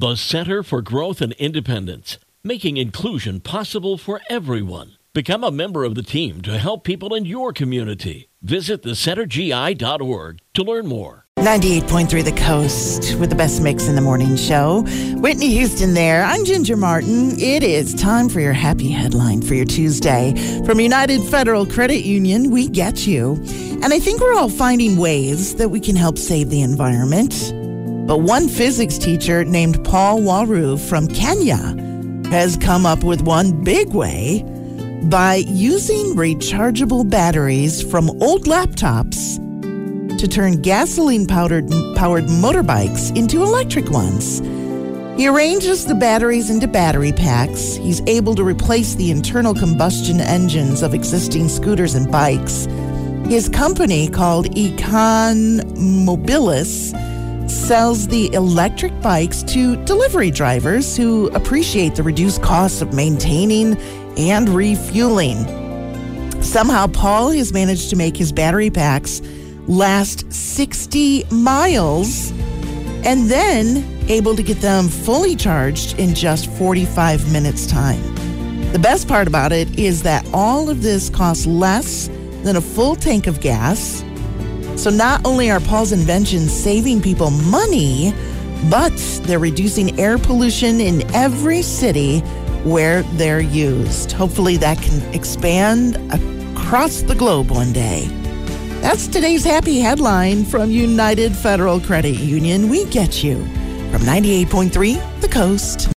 The Center for Growth and Independence, making inclusion possible for everyone. Become a member of the team to help people in your community. Visit thecentergi.org to learn more. 98.3 The Coast with the best mix in the morning show. Whitney Houston there. I'm Ginger Martin. It is time for your happy headline for your Tuesday. From United Federal Credit Union, we get you. And I think we're all finding ways that we can help save the environment. But one physics teacher named Paul Waweru from Kenya has come up with one big way by using rechargeable batteries from old laptops to turn gasoline powered motorbikes into electric ones. He arranges the batteries into battery packs. He's able to replace the internal combustion engines of existing scooters and bikes. His company, called Econ Mobilis, sells the electric bikes to delivery drivers who appreciate the reduced costs of maintaining and refueling. Somehow, Paul has managed to make his battery packs last 60 miles and then able to get them fully charged in just 45 minutes' time. The best part about it is that all of this costs less than a full tank of gas. So not only are Paul's inventions saving people money, but they're reducing air pollution in every city where they're used. Hopefully that can expand across the globe one day. That's today's happy headline from United Federal Credit Union. We get you from 98.3 The Coast.